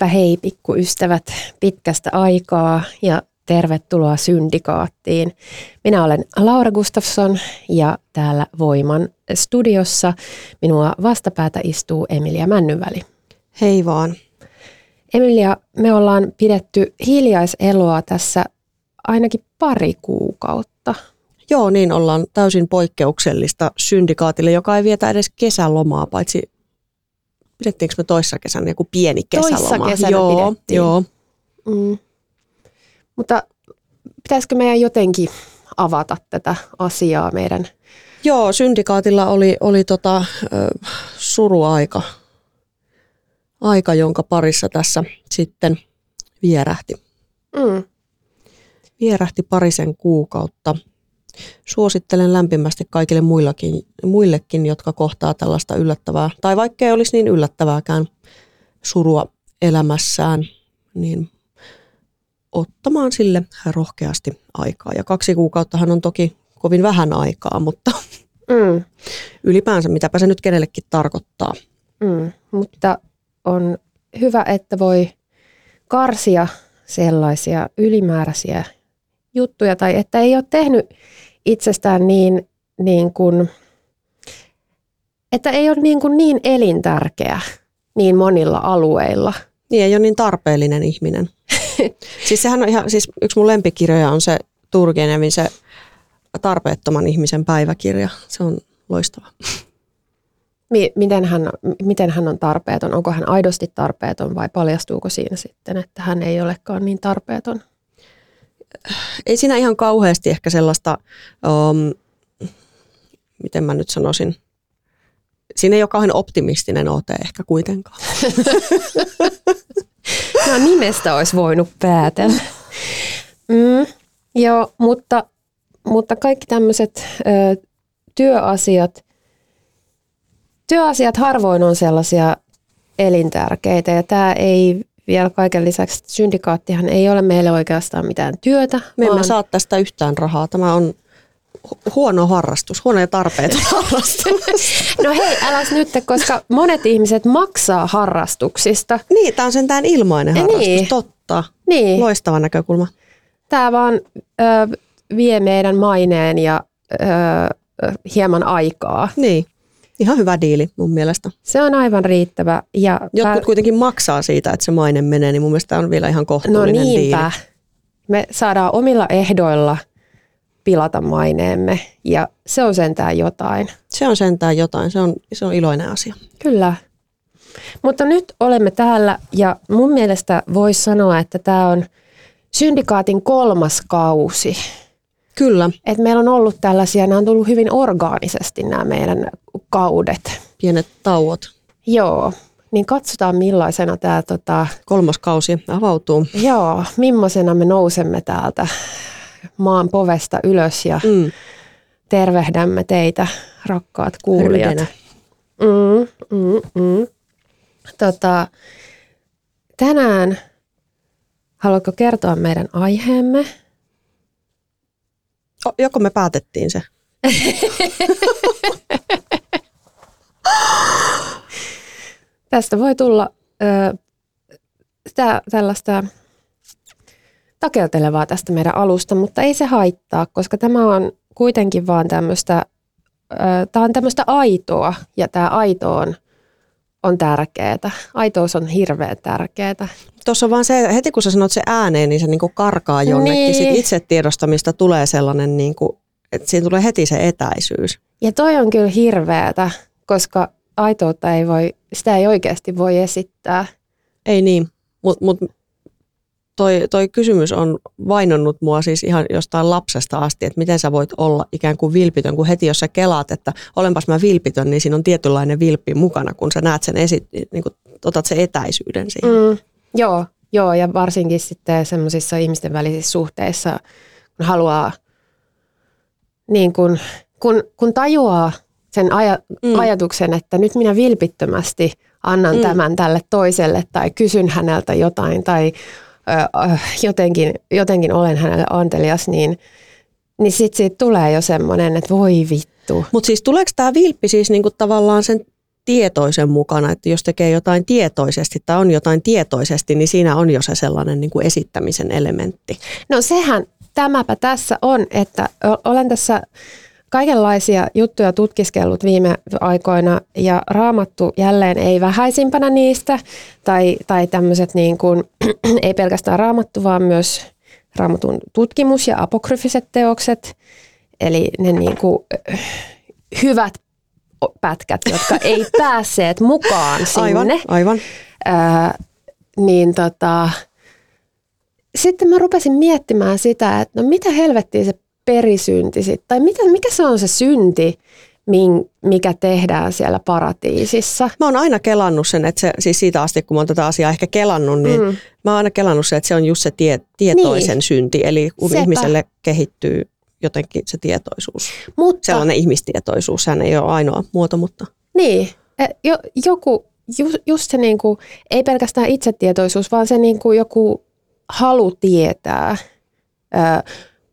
Heipä hei pikkuystävät pitkästä aikaa ja tervetuloa Syndikaattiin. Minä olen Laura Gustafsson ja täällä Voiman studiossa minua vastapäätä istuu Emilia Männynväli. Hei vaan. Emilia, me ollaan pidetty hiljaiseloa tässä ainakin pari kuukautta. Joo, niin ollaan täysin poikkeuksellista syndikaatille, joka ei vietä edes kesälomaa, paitsi pidettiinkö me toissa kesänä joku pieni kesäloma? Toissa kesänä joo, pidettiin. joo. Mm. Mutta pitäisikö meidän jotenkin avata tätä asiaa meidän Joo, syndikaatilla oli, oli tota, suruaika, aika, jonka parissa tässä sitten vierähti. mm, Vierähti parisen kuukautta. Suosittelen lämpimästi kaikille muillakin, muillekin, jotka kohtaa tällaista yllättävää, tai vaikka ei olisi niin yllättävääkään surua elämässään, niin ottamaan sille rohkeasti aikaa. Ja kaksi kuukauttahan on toki kovin vähän aikaa, mutta mm, ylipäänsä mitäpä se nyt kenellekin tarkoittaa. mm. Mutta on hyvä, että voi karsia sellaisia ylimääräisiä juttuja tai että ei ole tehnyt itsestään niin, niin kuin, että ei ole niin, kuin niin elintärkeä niin monilla alueilla. Niin ei ole niin tarpeellinen ihminen. siis sehän on ihan, siis yksi mun lempikirjoja on se Turgenevin se tarpeettoman ihmisen päiväkirja. Se on loistava. Mi- miten, hän, miten hän on tarpeeton? Onko hän aidosti tarpeeton vai paljastuuko siinä sitten, että hän ei olekaan niin tarpeeton? Ei siinä ihan kauheasti ehkä sellaista, um, miten mä nyt sanoisin, siinä ei ole kauhean optimistinen ote ehkä kuitenkaan. No nimestä olisi voinut päätellä. Mm, joo, mutta, mutta kaikki tämmöiset työasiat, työasiat harvoin on sellaisia elintärkeitä ja tämä ei vielä kaiken lisäksi, syndikaattihan ei ole meille oikeastaan mitään työtä. Me emme vaan- saa tästä yhtään rahaa. Tämä on hu- huono harrastus, huono ja tarpeeton harrastus. No hei, äläs nyt, koska monet ihmiset maksaa harrastuksista. niin, tämä on sentään ilmainen Ei harrastus, niin. totta. Niin. Loistava näkökulma. Tämä vaan ö, vie meidän maineen ja ö, hieman aikaa. Niin, ihan hyvä diili mun mielestä. Se on aivan riittävä. Ja Jotkut tää- kuitenkin maksaa siitä, että se maine menee, niin mun mielestä on vielä ihan no kohtuullinen niinpä. diili. Me saadaan omilla ehdoilla pilata maineemme ja se on sentään jotain. Se on sentään jotain, se on, se on iloinen asia. Kyllä. Mutta nyt olemme täällä ja mun mielestä voisi sanoa, että tämä on syndikaatin kolmas kausi. Kyllä, Et meillä on ollut tällaisia, nämä on tullut hyvin orgaanisesti nämä meidän kaudet. pienet tauot. Joo, niin katsotaan millaisena tämä, tota, Kolmas kausi avautuu. joo, millaisena me nousemme täältä maan povesta ylös ja Mm, tervehdämme teitä, rakkaat kuulijat. rydenä. Mm, mm, mm. Tota, tänään haluatko kertoa meidän aiheemme? O, joko me päätettiin se? Tästä voi tulla ö, sitä, tällaista takeltelevaa tästä meidän alusta, mutta ei se haittaa, koska tämä on kuitenkin vaan tämmöistä, tämä on tämmöistä aitoa ja tämä aito on, on tärkeää. Aitous on hirveän tärkeää. Tuossa on vaan se, heti kun sä sanot se ääneen, niin se niinku karkaa jonnekin. Niin. Sit itse tiedostamista tulee sellainen, niinku, että siinä tulee heti se etäisyys. Ja toi on kyllä hirveätä, koska aitoutta ei voi, sitä ei oikeasti voi esittää. Ei niin, mutta mut toi, toi kysymys on vainonnut mua siis ihan jostain lapsesta asti, että miten sä voit olla ikään kuin vilpitön, kun heti jos sä kelaat, että olenpas mä vilpitön, niin siinä on tietynlainen vilppi mukana, kun sä näet sen, esi- niin kun otat sen etäisyyden siihen. Mm, joo, joo, ja varsinkin sitten semmoisissa ihmisten välisissä suhteissa, kun haluaa, niin kun, kun, kun tajuaa sen aja, mm. ajatuksen, että nyt minä vilpittömästi annan mm. tämän tälle toiselle tai kysyn häneltä jotain tai jotenkin, jotenkin olen hänelle antelias, niin, niin sitten siitä tulee jo semmoinen, että voi vittu. Mutta siis tuleeko tämä vilppi siis niinku tavallaan sen tietoisen mukana, että jos tekee jotain tietoisesti tai on jotain tietoisesti, niin siinä on jo se sellainen niinku esittämisen elementti. No sehän tämäpä tässä on, että olen tässä kaikenlaisia juttuja tutkiskellut viime aikoina ja raamattu jälleen ei vähäisimpänä niistä tai, tai tämmöiset niin kuin, ei pelkästään raamattu, vaan myös raamatun tutkimus ja apokryfiset teokset, eli ne niin kuin, hyvät pätkät, jotka ei päässeet mukaan sinne. Aivan, aivan. Ää, niin tota, sitten mä rupesin miettimään sitä, että no mitä helvettiä se perisynti sitten, tai mitä, mikä se on se synti, mikä tehdään siellä paratiisissa. Mä oon aina kelannut sen, että se, siis siitä asti kun mä oon tätä asiaa ehkä kelannut, niin mm. mä oon aina kelannut sen, että se on just se tie, tietoisen niin. synti, eli kun Sepä. ihmiselle kehittyy jotenkin se tietoisuus. Mutta, Sellainen ihmistietoisuus, sehän ei ole ainoa muoto, mutta... Niin, e, jo, joku, just, just se niinku, ei pelkästään itsetietoisuus, vaan se niinku joku halu tietää.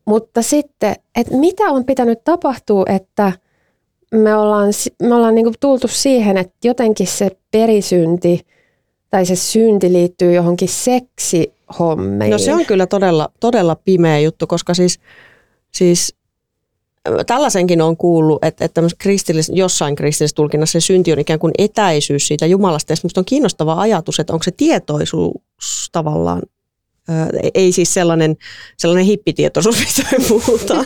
Mutta sitten, että mitä on pitänyt tapahtua, että me ollaan, me ollaan niinku tultu siihen, että jotenkin se perisynti tai se synti liittyy johonkin seksihommeihin. No se on kyllä todella, todella pimeä juttu, koska siis, siis tällaisenkin on kuullut, että, että kristillis, jossain kristillisessä tulkinnassa se synti on ikään kuin etäisyys siitä Jumalasta. Ja on kiinnostava ajatus, että onko se tietoisuus tavallaan ei siis sellainen, sellainen hippitietoisuus, mistä me puhutaan,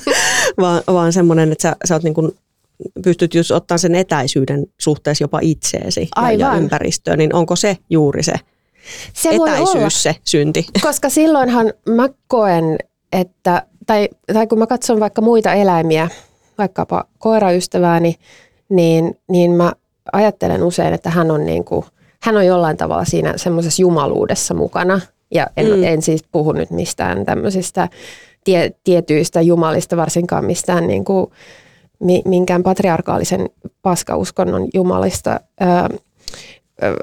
vaan, vaan semmoinen, että sä, sä oot niin kuin, pystyt just ottaa sen etäisyyden suhteessa jopa itseesi ja, ja ympäristöön, niin onko se juuri se, se etäisyys, voi olla, se synti? Koska silloinhan mä koen, että, tai, tai kun mä katson vaikka muita eläimiä, vaikkapa koiraystävääni, niin, niin mä ajattelen usein, että hän on, niin kuin, hän on jollain tavalla siinä semmoisessa jumaluudessa mukana – ja en, mm. en siis puhu nyt mistään tämmöisistä tie, tietyistä jumalista, varsinkaan mistään niin kuin, minkään patriarkaalisen paskauskonnon jumalista, öö, öö,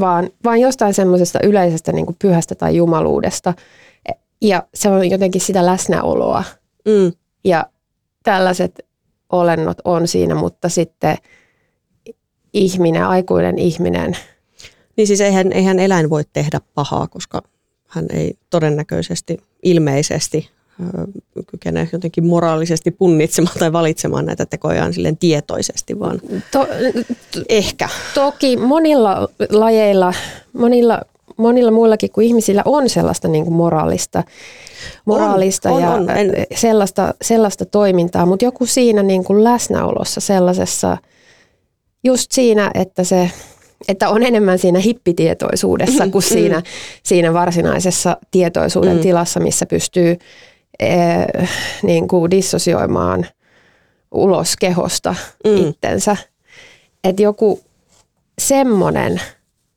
vaan, vaan jostain semmoisesta yleisestä niin kuin pyhästä tai jumaluudesta. Ja se on jotenkin sitä läsnäoloa. Mm. Ja tällaiset olennot on siinä, mutta sitten ihminen, aikuinen ihminen – niin siis eihän, eihän eläin voi tehdä pahaa, koska hän ei todennäköisesti ilmeisesti kykene jotenkin moraalisesti punnitsemaan tai valitsemaan näitä tekojaan silleen tietoisesti, vaan to, to, ehkä. Toki monilla lajeilla, monilla, monilla muillakin kuin ihmisillä on sellaista niin kuin moraalista, moraalista on, ja on, on. En... Sellaista, sellaista toimintaa, mutta joku siinä niin kuin läsnäolossa sellaisessa, just siinä, että se että on enemmän siinä hippitietoisuudessa kuin mm. siinä, siinä varsinaisessa tietoisuuden mm. tilassa, missä pystyy eh, niin kuin dissosioimaan ulos kehosta mm. itsensä. Että joku semmoinen,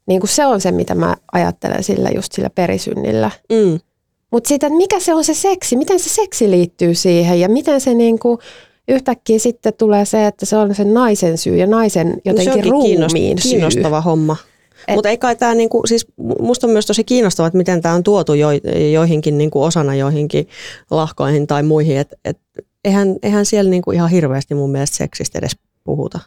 niin kuin se on se, mitä mä ajattelen sillä just sillä perisynnillä. Mm. Mutta siitä, että mikä se on se seksi, miten se seksi liittyy siihen ja miten se niin kuin yhtäkkiä sitten tulee se, että se on sen naisen syy ja naisen jotenkin no ruumiin syy. kiinnostava homma. Mutta ei kai tämä, niinku, siis musta on myös tosi kiinnostavaa, että miten tämä on tuotu jo, joihinkin niinku osana joihinkin lahkoihin tai muihin. Et, et, eihän, eihän siellä niinku ihan hirveästi mun mielestä seksistä edes puhuta.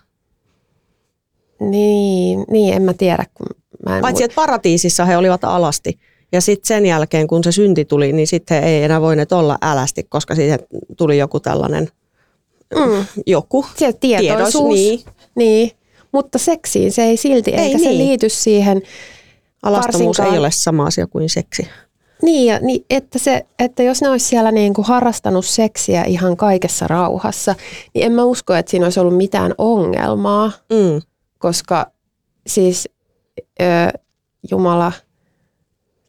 Niin, niin en mä tiedä. Kun mä en Paitsi, että paratiisissa he olivat alasti. Ja sitten sen jälkeen, kun se synti tuli, niin sitten he ei enää voineet olla älästi, koska siihen tuli joku tällainen – mm. joku. Se tietoisuus. Tiedos, niin. niin. Mutta seksiin se ei silti, ei eikä niin. se liity siihen Alastomuus varsinkaan. ei ole sama asia kuin seksi. Niin, ja, niin että, se, että jos ne olisi siellä niin kuin harrastanut seksiä ihan kaikessa rauhassa, niin en mä usko, että siinä olisi ollut mitään ongelmaa, Mm. koska siis ö, Jumala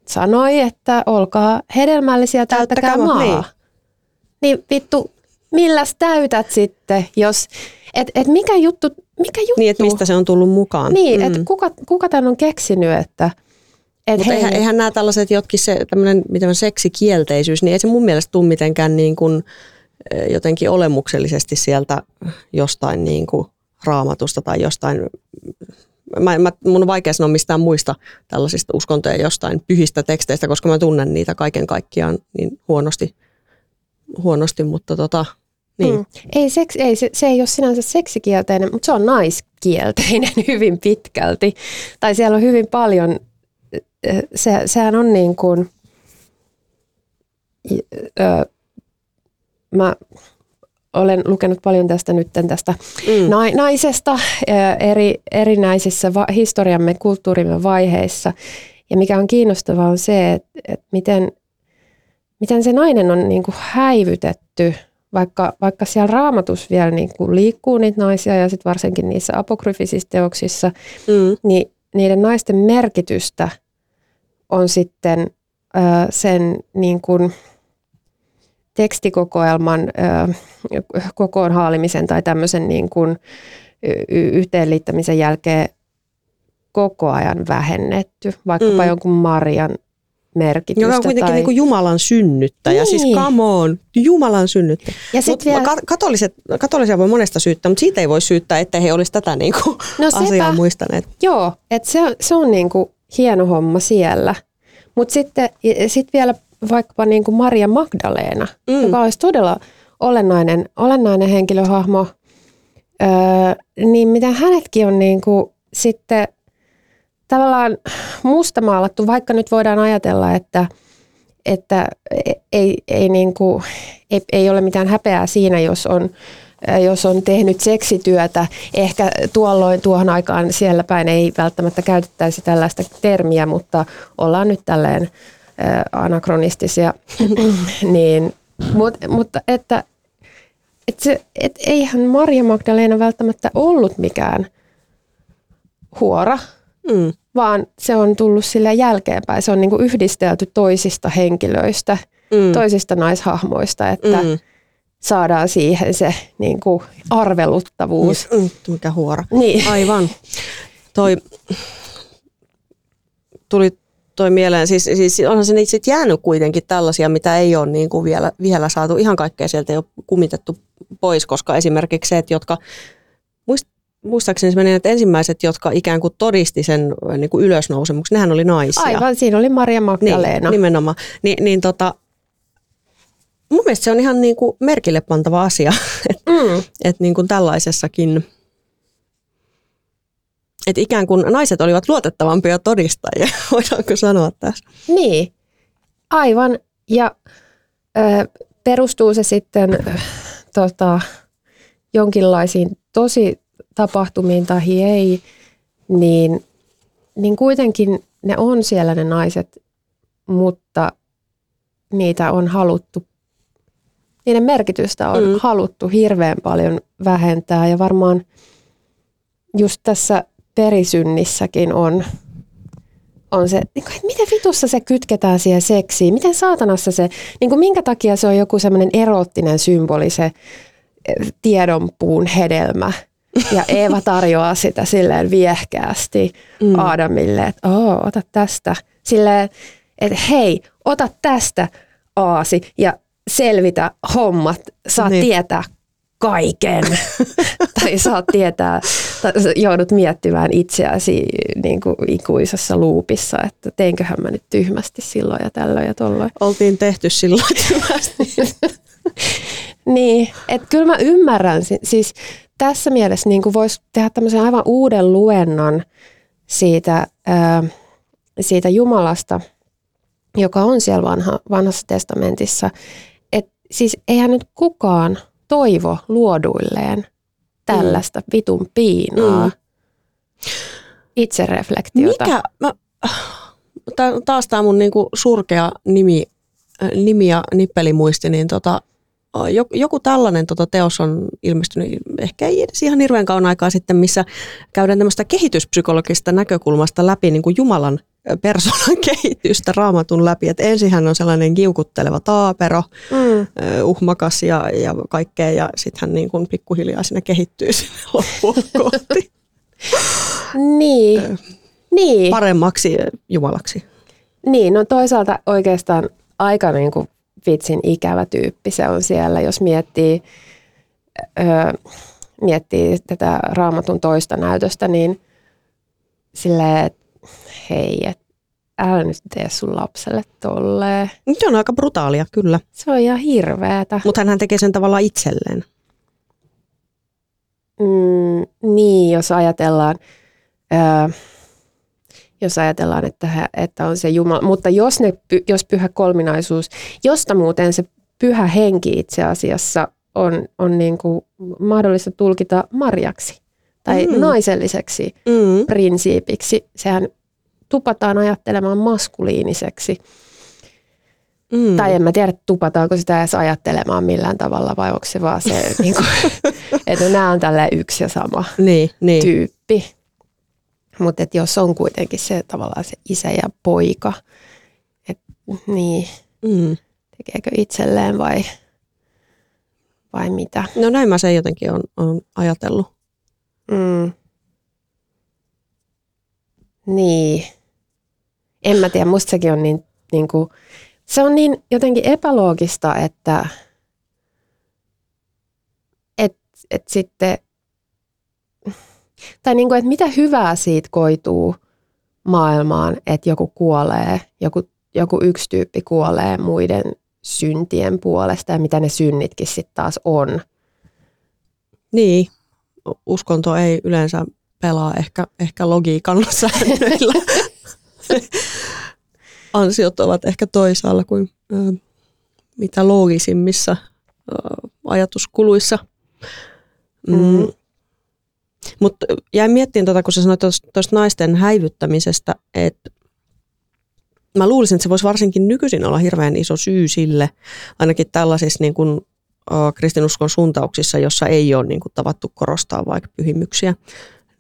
sanoi, että olkaa hedelmällisiä, täyttäkää maa, Niin. niin vittu, milläs täytät sitten, jos, et, et mikä juttu, mikä juttu? Niin, että mistä se on tullut mukaan. Niin, mm. että kuka, kuka tämän on keksinyt, että et Mutta eihän, eihän nämä tällaiset jotkin se tämmöinen mitä on seksikielteisyys, niin ei se mun mielestä tule mitenkään niin kuin, eh, jotenkin olemuksellisesti sieltä jostain niin kuin raamatusta tai jostain. Mä, mä, mun on vaikea sanoa mistään muista tällaisista uskontoja jostain pyhistä teksteistä, koska mä tunnen niitä kaiken kaikkiaan niin huonosti, huonosti mutta tota, niin. Mm. Ei, seks, ei se, se ei ole sinänsä seksikielteinen, mutta se on naiskielteinen hyvin pitkälti. Tai siellä on hyvin paljon, eh, se, sehän on niin kuin, ö, mä olen lukenut paljon tästä nyt tästä Mm. na- naisesta ö, eri, erinäisissä va- historiamme, kulttuurimme vaiheissa. Ja mikä on kiinnostavaa on se, että, että miten, miten se nainen on niin kuin häivytetty, vaikka, vaikka siellä raamatus vielä niin kuin liikkuu niitä naisia ja sitten varsinkin niissä apokryfisissa teoksissa, Mm. niin niiden naisten merkitystä on sitten ö, sen niin kuin tekstikokoelman ö, kokoon haalimisen tai tämmöisen niin kuin y- y- yhteenliittämisen jälkeen koko ajan vähennetty, vaikkapa mm. jonkun Marian merkitystä. Joka on kuitenkin tai... niin kuin Jumalan synnyttäjä. Siis Niin. come on, Jumalan synnyttäjä. ja sit Mut vielä, ka- katoliset, katolisia voi monesta syyttää, mutta siitä ei voi syyttää, että he olisi tätä niin kuin no asiaa sepä, muistaneet. Joo, että se, se on niinku hieno homma siellä. Mutta sitten sit vielä vaikkapa niinku Maria Magdalena, Mm. joka olisi todella olennainen, olennainen henkilöhahmo, öö, niin miten hänetkin on niinku sitten tavallaan mustamaalattu, vaikka nyt voidaan ajatella, että, että ei, ei, niinku, ei, ei ole mitään häpeää siinä, jos on jos on tehnyt seksityötä, ehkä tuolloin tuohon aikaan siellä päin ei välttämättä käytettäisi tällaista termiä, mutta ollaan nyt tälleen anakronistisia, niin, mut, mutta että et se, et eihän Maria Magdalena välttämättä ollut mikään huora, Mm. vaan se on tullut sille jälkeenpäin. Se on niinku yhdistelty toisista henkilöistä, Mm. toisista naishahmoista, että Mm. saadaan siihen se niin kuin arveluttavuus. Mm, mikä huora. Niin. Aivan. Toi, tuli toi mieleen, siis, siis onhan se niitä sit jäänyt kuitenkin tällaisia, mitä ei ole niin kuin vielä, vielä saatu, ihan kaikkea sieltä ei ole kumitettu pois, koska esimerkiksi se, että jotka, muistaakseni se meni, että ensimmäiset, jotka ikään kuin todisti sen niin kuin ylösnousemuksen, nehän oli naisia. Aivan, siinä oli Maria Magdalena. Niin, nimenomaan. Ni, niin tota, mun mielestä se on ihan niin kuin merkille pantava asia, että Mm, et niin kuin tällaisessakin, että ikään kuin naiset olivat luotettavampia todistajia, voidaanko sanoa tässä? niin, aivan. Ja ö, perustuu se sitten ö, tota, jonkinlaisiin tosi tapahtumiin tai ei, niin, niin kuitenkin ne on siellä ne naiset, mutta niitä on haluttu, niiden merkitystä on Mm. haluttu hirveän paljon vähentää ja varmaan just tässä perisynnissäkin on, on se, niin kuin, että miten vitussa se kytketään siihen seksiin, miten saatanassa se, niin kuin minkä takia se on joku semmoinen eroottinen symboli, se eh, tiedonpuun hedelmä. Ja Eeva tarjoaa sitä silleen viehkeästi Mm. Aadamille, että Oo, ota tästä. Silleen, että hei, ota tästä aasi ja selvitä hommat. Saat Niin. tietää kaiken. tai saat tietää, tai joudut miettimään itseäsi niin kuin ikuisessa luupissa, että teinköhän mä nyt tyhmästi silloin ja tällöin ja tolloin. Oltiin tehty silloin hyvästi. Niin, että kyllä mä ymmärrän. si- Siis tässä mielessä niin voisi tehdä tämmöisen aivan uuden luennon siitä, ää, siitä Jumalasta, joka on siellä vanha, vanhassa testamentissa. Et siis eihän nyt kukaan toivo luoduilleen tällaista vitun piinaa. Mm. Itsereflektiota. Mikä, mä, taas tämä mun niinku surkea nimi, nimi ja nippelimuisti, niin tota, joku tällainen tota, teos on ilmestynyt ehkä ei edes ihan hirveän kauan aikaa sitten, missä käydään tämmöistä kehityspsykologista näkökulmasta läpi niin kuin Jumalan persoonan kehitystä raamatun läpi. Et ensin hän on sellainen kiukutteleva taapero, mm. uhmakas ja, ja kaikkea, ja sitten hän niin kuin pikkuhiljaa sinne kehittyy sinne loppuun kohti. niin. niin. Paremmaksi Jumalaksi. Niin, no toisaalta oikeastaan aika niin kuin vitsin ikävä tyyppi se on siellä, jos miettii, öö, miettii tätä raamatun toista näytöstä, niin silleen, että hei, et älä nyt tee sun lapselle tolleen. Se on aika brutaalia, kyllä. Se on ihan hirveetä. Mutta hän tekee sen tavallaan itselleen. Mm, niin, jos ajatellaan, öö, jos ajatellaan, että, että on se Jumala. Mutta jos, ne, jos pyhä kolminaisuus, josta muuten se pyhä henki itse asiassa on, on niin kuin mahdollista tulkita marjaksi tai mm. naiselliseksi mm. prinsiipiksi. Sehän tupataan ajattelemaan maskuliiniseksi. Mm. Tai en mä tiedä, tupataanko sitä edes ajattelemaan millään tavalla vai onko se vaan se, niin kuin, että nämä on tällä yksi ja sama niin, niin. tyyppi. Mutta jos on kuitenkin se tavallaan se isä ja poika, et, niin mm. tekeekö itselleen vai, vai mitä? No näin mä sen jotenkin on, on ajatellut. Mm. Niin. En mä tiedä, musta sekin on niin, niin kuin, se on niin jotenkin epäloogista, että et, et sitten tai niin kuin, että mitä hyvää siitä koituu maailmaan, että joku kuolee, joku, joku yksi tyyppi kuolee muiden syntien puolesta ja mitä ne synnitkin sitten taas on. Niin, uskonto ei yleensä pelaa ehkä, ehkä logiikan säännöillä. Ansiot ovat ehkä toisaalla kuin ö, mitä loogisimmissa ö, ajatuskuluissa. Mm. Mm. Mutta jäin miettimään, tuota, kun sä sanoit tuosta naisten häivyttämisestä, että mä luulisin, että se voisi varsinkin nykyisin olla hirveän iso syy sille, ainakin tällaisissa niin kuin, uh, kristinuskon suuntauksissa, jossa ei ole niin kuin, tavattu korostaa vaikka pyhimyksiä,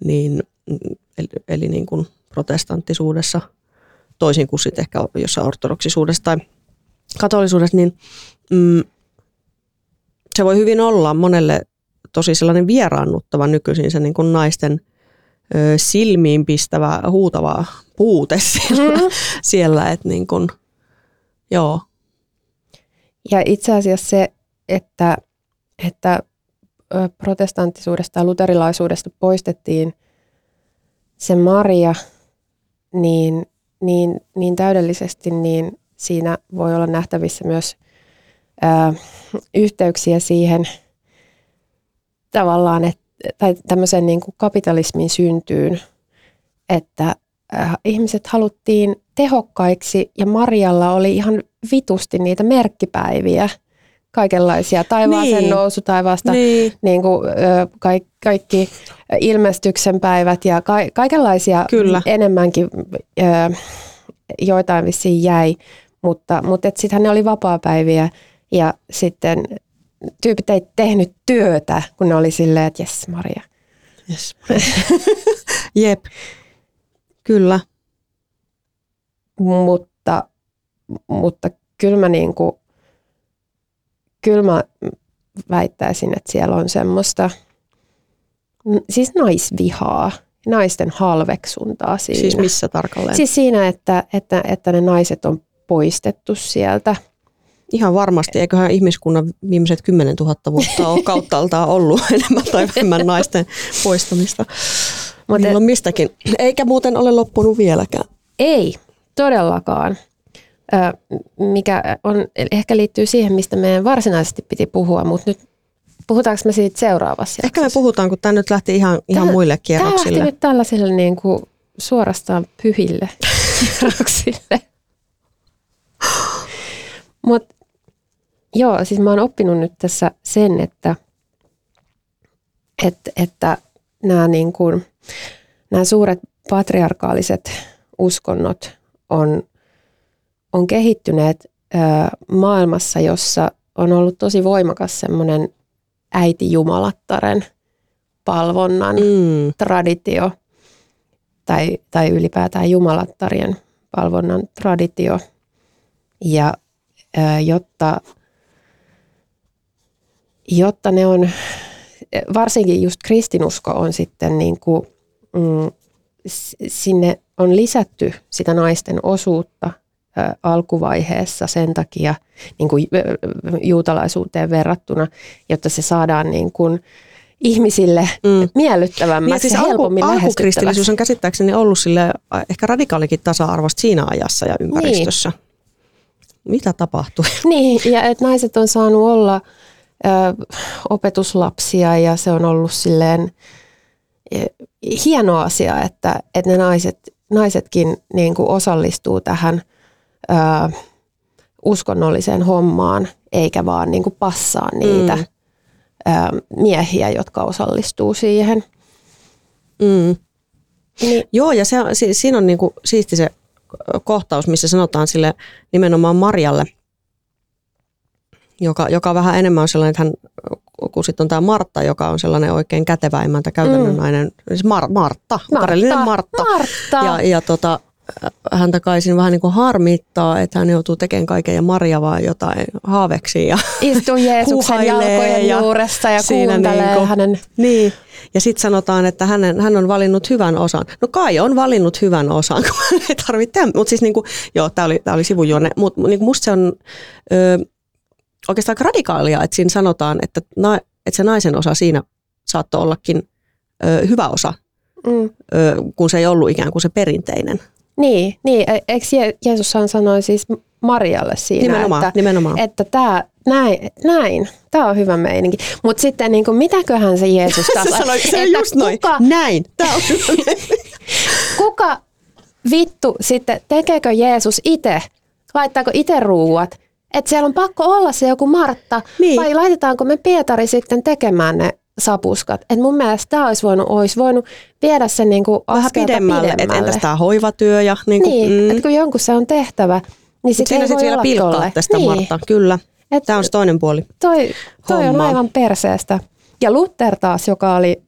niin, eli, eli niin kuin protestanttisuudessa, toisin kuin sitten ehkä jossain ortodoksisuudessa tai katolisuudessa, niin mm, se voi hyvin olla monelle tosi sellainen vieraannuttava nykyisin se niin kuin naisten ö, silmiin pistävä, huutava puute siellä, mm. siellä että niin kuin, joo. Ja itse asiassa se, että, että protestanttisuudesta ja luterilaisuudesta poistettiin se Maria niin, niin, niin täydellisesti, niin siinä voi olla nähtävissä myös ää, yhteyksiä siihen – tavallaan, et, tai tämmöisen niin kuin kapitalismin syntyyn, että äh, ihmiset haluttiin tehokkaiksi ja Marjalla oli ihan vitusti niitä merkkipäiviä, kaikenlaisia taivaaseen niin. nousu taivaasta, niin. Niin kuin, ö, kaikki, kaikki ilmestyksen päivät ja ka, kaikenlaisia Kyllä. enemmänkin, ö, joitain vissiin jäi, mutta, mutta sittenhän ne oli vapaapäiviä ja sitten tyypit ei tehnyt työtä, kun ne oli silleen, että jes Maria. Yes. Jep, kyllä. Mutta, mutta kyllä mä, niinku, kyllä mä väittäisin, että siellä on semmoista, siis naisvihaa, naisten halveksuntaa siinä. Siis missä tarkalleen? Siis siinä, että, että, että ne naiset on poistettu sieltä – Ihan varmasti. Eiköhän ihmiskunnan viimeiset 10 000 vuotta ole kauttaaltaan ollut enemmän tai vähemmän naisten poistamista. Milloin on mistäkin. Eikä muuten ole loppunut vieläkään. Ei, todellakaan. mikä on, ehkä liittyy siihen, mistä meidän varsinaisesti piti puhua, mutta nyt puhutaanko me siitä seuraavassa Ehkä me puhutaan, kun tämä nyt lähti ihan, ihan muille kierroksille. Tämä lähti nyt tällaisille niin kuin suorastaan pyhille kierroksille. Mutta Joo, siis mä oon oppinut nyt tässä sen, että, että, että nämä, niin kuin, nämä suuret patriarkaaliset uskonnot on, on kehittyneet ö, maailmassa, jossa on ollut tosi voimakas semmoinen äiti-jumalattaren palvonnan Mm. traditio tai, tai ylipäätään jumalattarien palvonnan traditio. Ja jotta, jotta ne on, varsinkin just kristinusko on sitten niin kuin, mm, sinne on lisätty sitä naisten osuutta ää, alkuvaiheessa sen takia niin kuin ä, juutalaisuuteen verrattuna, jotta se saadaan niin kuin ihmisille Mm. miellyttävämmäksi Niin, siis ja alku, helpommin alkukristillisyys on käsittääkseni ollut sille äh, ehkä radikaalikin tasa-arvosta siinä ajassa ja ympäristössä. Mitä tapahtui? Niin, ja että naiset on saanut olla ö, opetuslapsia ja se on ollut silleen ö, hieno asia, että, että ne naiset, naisetkin niin kuin osallistuu tähän ö, uskonnolliseen hommaan, eikä vaan niin kuin passaa niitä Mm. ö, miehiä, jotka osallistuu siihen. Mm. Niin, Joo, ja se, si, siinä on niinku siisti se kohtaus, missä sanotaan sille nimenomaan Marjalle, joka, joka vähän enemmän on sellainen, että hän, kun sitten on tämä Martta, joka on sellainen oikein kätevä emäntä, käytännön Mm. nainen, siis Mar, Martta, karellinen Martta. Martta. Ja, ja tota, häntä kai siinä vähän niin kuin harmittaa, että hän joutuu tekemään kaiken ja Maria vaan jotain haaveksi. Ja, Istuu Jeesuksen jalkojen ja juuressa ja kuuntelee niinku- hänen niin. Ja sitten sanotaan, että hänen, hän on valinnut hyvän osan. No kai on valinnut hyvän osan, kun ei tarvitse. Mutta siis niinku, joo, tämä oli, tää oli sivujuonne. Mutta niinku musta se on oikeastaan aika radikaalia, että siinä sanotaan, että, na, että se naisen osa siinä saattoi ollakin ö, hyvä osa, Mm. ö, kun se ei ollut ikään kuin se perinteinen. Niin, niin. e- eikö Je- Jeesushan sanoi siis Marialle siinä, Nimenomaan, että, nimenomaan. että tämä, näin, näin, tämä on hyvä meininki. Mutta sitten niin kuin, mitäköhän se Jeesus Se, taas, sanoi, se on että just noin. kuka, Näin. Tämä on hyvä. kuka vittu sitten, tekeekö Jeesus itse, laittaako itse ruuat? Että siellä on pakko olla se joku Martta, Niin. vai laitetaanko me Pietari sitten tekemään ne sapuskat? Et mun mielestä tämä olisi voinut, olisi voinut viedä sen niin kuin Vähän pidemmälle. pidemmälle. Että entäs tämä hoivatyö ja niin kuin, Niin, mm. että kun jonkun se on tehtävä, niin sitten siinä sitten vielä pilkkaa tolle. tästä niin, Martta. Kyllä. Et Tämä on se toinen puoli. toi, toi on aivan perseestä. Ja Luther taas, joka oli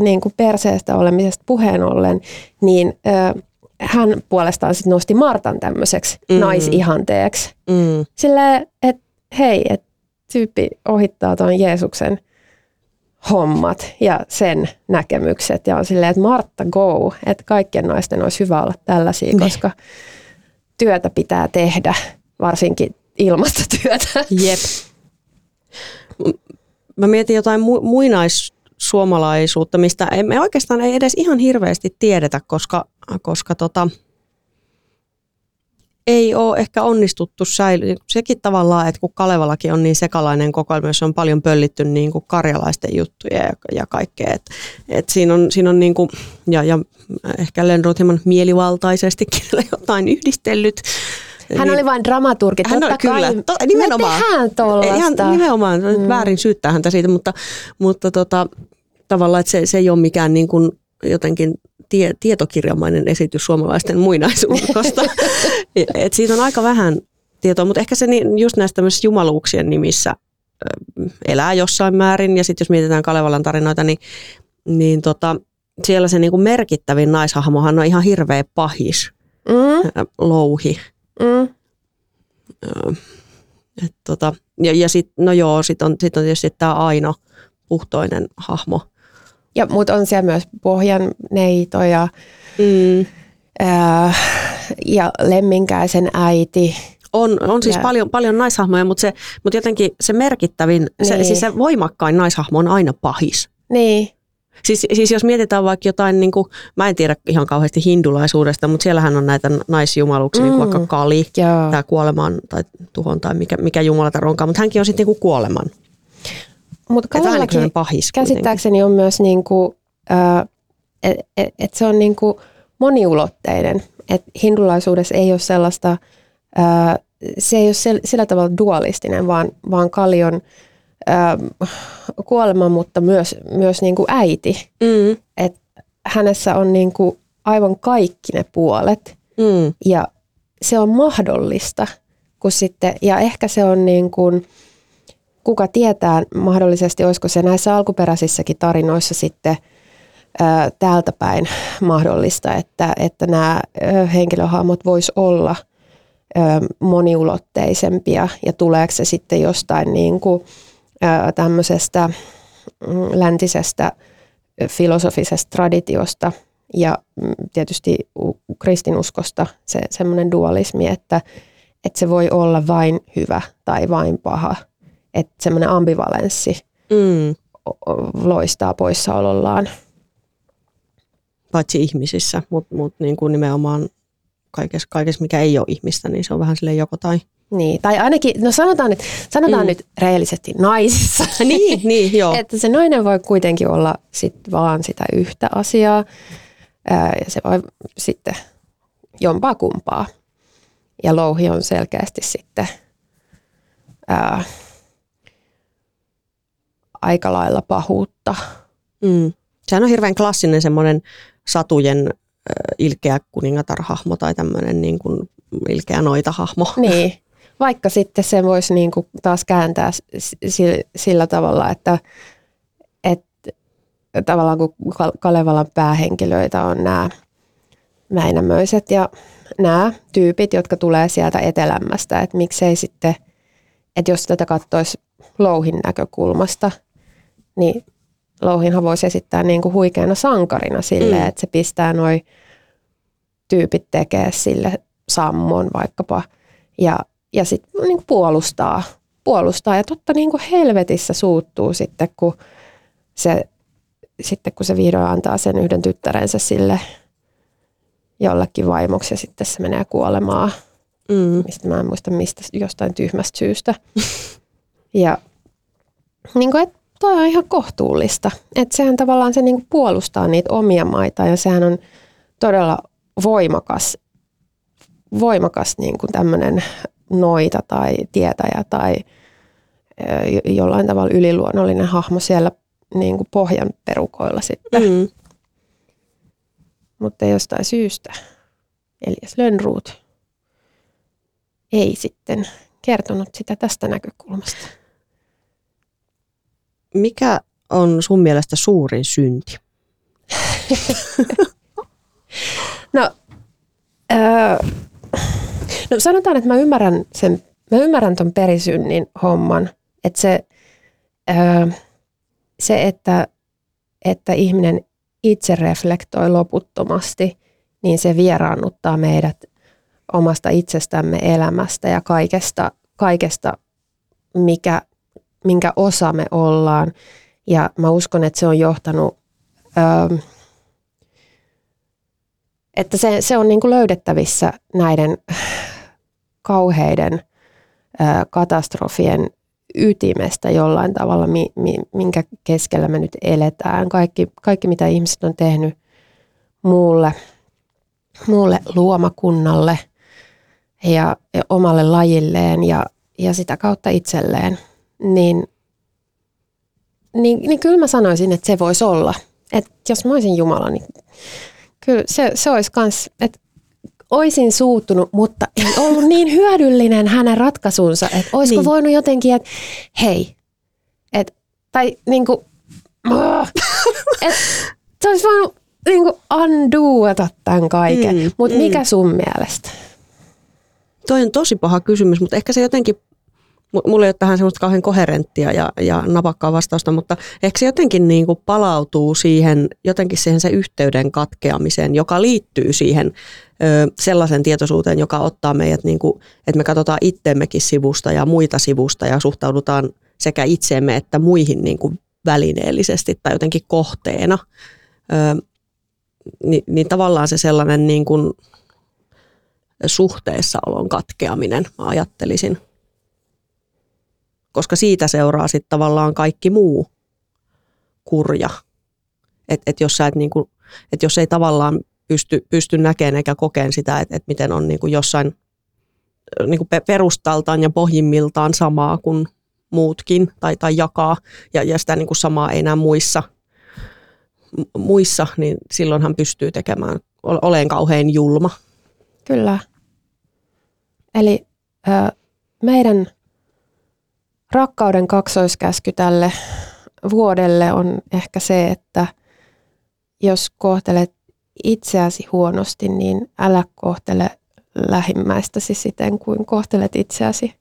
niin kuin perseestä olemisesta puheen ollen, niin ö, hän puolestaan sit nosti Martan tämmöiseksi Mm. naisihanteeksi. Mm. Silleen, että hei, että tyyppi ohittaa tuon Jeesuksen hommat ja sen näkemykset. Ja on silleen, että Martta go, että kaikkien naisten olisi hyvä olla tällaisia, Niin. koska työtä pitää tehdä, varsinkin ilmastotyötä. Jep. Mä mietin jotain mu- muinaissuomalaisuutta, mistä ei, me oikeastaan ei edes ihan hirveästi tiedetä, koska, koska tota, ei ole ehkä onnistuttu säilyä. Sekin tavallaan, että kun Kalevalakin on niin sekalainen kokoelma, jossa on paljon pöllitty niin kuin karjalaisten juttuja ja, ja kaikkea. Et, et siinä on, siinä on niin kuin, ja, ja ehkä Lenroth hieman mielivaltaisestikin jotain yhdistellyt. Hän Niin- oli vain dramaturgi, hän totta on, kyllä, kai. to, nimenomaan. Me tehdään tollasta. Ihan nimenomaan, mm. väärin syyttää häntä siitä, mutta, mutta tota, tavallaan, että se, se ei ole mikään niin kuin jotenkin tie, tietokirjamainen esitys suomalaisten muinaisuudesta. Et siitä on aika vähän tietoa, mutta ehkä se niin, just näistä jumaluuksien nimissä elää jossain määrin. Ja sitten jos mietitään Kalevalan tarinoita, niin, niin tota, siellä se niin kuin merkittävin naishahmohan on ihan hirveä pahis, Mm, louhi. Mm. Et tota, ja ja sitten, no joo, sitten on, sit on tietysti tämä Aino, puhtoinen hahmo. Ja, mutta on siellä myös Pohjanneito ja, Mm. ää, ja Lemminkäisen äiti. On, on siis Ja- paljon, paljon naishahmoja, mutta, se, mutta jotenkin se merkittävin, se, Niin. siis se voimakkain naishahmo on aina pahis. Niin, Siis, siis jos mietitään vaikka jotain, niin kuin, mä en tiedä ihan kauheasti hindulaisuudesta, mutta siellähän on näitä naisjumaluksia, mm. niin kuin vaikka Kali, joo. tämä kuoleman tai tuhon tai mikä, mikä jumala onkaan, mutta hänkin on sitten niin kuoleman. Mutta Et vähän niin kuin pahis kuitenkin. käsittääkseni on myös niinku, että et, et se on niinku moniulotteinen. Et hindulaisuudessa ei ole sellaista, ää, se ei ole sel- sillä tavalla dualistinen, vaan, vaan Kali on ää, kuolema, mutta myös, myös niinku äiti. Mm, Et hänessä on niinku aivan kaikki ne puolet. mm, Ja se on mahdollista. Kun sitten, ja ehkä se on niin kuin, kuka tietää mahdollisesti, olisiko se näissä alkuperäisissäkin tarinoissa sitten ää, täältä päin mahdollista, että, että nämä henkilöhahmot vois olla ää, moniulotteisempia ja tuleeko se sitten jostain niin kuin, tämmöisestä mm, läntisestä filosofisesta traditiosta ja mm, tietysti kristinuskosta se semmoinen dualismi, että, että se voi olla vain hyvä tai vain paha. Että semmoinen ambivalenssi mm. loistaa poissaolollaan. Paitsi ihmisissä, mutta mut niin kuin nimenomaan kaikessa, kaikessa, mikä ei ole ihmistä, niin se on vähän sille joko tai. Niin, tai ainakin, no sanotaan nyt, sanotaan mm. nyt reellisesti naisissa. niin, niin, joo. että se nainen voi kuitenkin olla sit vaan sitä yhtä asiaa. Ää, ja se voi sitten jompaa kumpaa. Ja louhi on selkeästi sitten ää, aika lailla pahuutta. Mm. Sehän on hirveän klassinen semmoinen satujen ilkeä kuningatar-hahmo tai tämmöinen niin kuin ilkeä noita-hahmo. Niin, vaikka sitten se voisi niin kuin taas kääntää sillä tavalla, että, että tavallaan kun Kalevalan päähenkilöitä on nämä Mäinämöiset ja nämä tyypit, jotka tulee sieltä etelämmästä, että miksei sitten, että jos tätä katsoisi louhin näkökulmasta, niin louhinhan voisi esittää niin kuin huikeana sankarina sille, mm. että se pistää noin tyypit tekee sille sammon vaikkapa ja, ja sitten niin puolustaa, puolustaa ja totta niin kuin helvetissä suuttuu sitten kun se, sitten kun se vihdoin antaa sen yhden tyttärensä sille jollekin vaimoksi ja sitten se menee kuolemaan. Mm. Mistä mä en muista mistä, jostain tyhmästä syystä. ja niin kuin, että toi on ihan kohtuullista. Että sehän tavallaan se niin puolustaa niitä omia maita ja sehän on todella voimakas, voimakas niin kuin tämmöinen noita tai tietäjä tai jollain tavalla yliluonnollinen hahmo siellä niin kuin pohjan perukoilla sitten. Mm. Mutta jostain syystä Elias Lönnruut ei sitten kertonut sitä tästä näkökulmasta. Mikä on sun mielestä suurin synti? no, öö, no sanotaan, että mä ymmärrän sen, mä ymmärrän ton perisynnin homman, että se, öö, se että, että ihminen itse reflektoi loputtomasti, niin se vieraannuttaa meidät omasta itsestämme elämästä ja kaikesta, kaikesta mikä minkä osa me ollaan. Ja mä uskon, että se on johtanut, öö, että se, se on niin kuin löydettävissä näiden kauheiden katastrofien ytimestä jollain tavalla, mi, mi, minkä keskellä me nyt eletään. Kaikki, kaikki mitä ihmiset on tehnyt muulle, muulle luomakunnalle ja, ja omalle lajilleen ja, ja sitä kautta itselleen – niin, niin, niin kyllä mä sanoisin, että se voisi olla. Että jos mä olisin Jumala, niin kyllä se, se olisi kans, että oisin suuttunut, mutta ei ollut niin hyödyllinen hänen ratkaisunsa, että olisiko niin. voinut jotenkin, että hei, et, tai niinku, että se olisi voinut niinku undoata tämän kaiken. Mm, mutta mm. mikä sun mielestä? Toi on tosi paha kysymys, mutta ehkä se jotenkin mulla ei ole tähän semmoista kauhean koherenttia ja, ja napakkaa vastausta, mutta ehkä se jotenkin niin kuin palautuu siihen, jotenkin siihen se yhteyden katkeamiseen, joka liittyy siihen ö, sellaisen tietoisuuteen, joka ottaa meidät, niin kuin, että me katsotaan itteemmekin sivusta ja muita sivusta ja suhtaudutaan sekä itseemme että muihin niin kuin välineellisesti tai jotenkin kohteena. Ö, niin, niin tavallaan se sellainen niin kuin suhteessa olon katkeaminen, mä ajattelisin koska siitä seuraa sitten tavallaan kaikki muu kurja. Että et jos, sä et niinku, et jos ei tavallaan pysty, pysty näkemään eikä kokeen sitä, että et miten on niinku jossain niinku perustaltaan ja pohjimmiltaan samaa kuin muutkin tai, tai jakaa ja, ja sitä niinku samaa ei enää muissa, muissa, niin silloin hän pystyy tekemään, oleen kauhean julma. Kyllä. Eli ö, meidän rakkauden kaksoiskäsky tälle vuodelle on ehkä se, että jos kohtelet itseäsi huonosti, niin älä kohtele lähimmäistäsi siten kuin kohtelet itseäsi.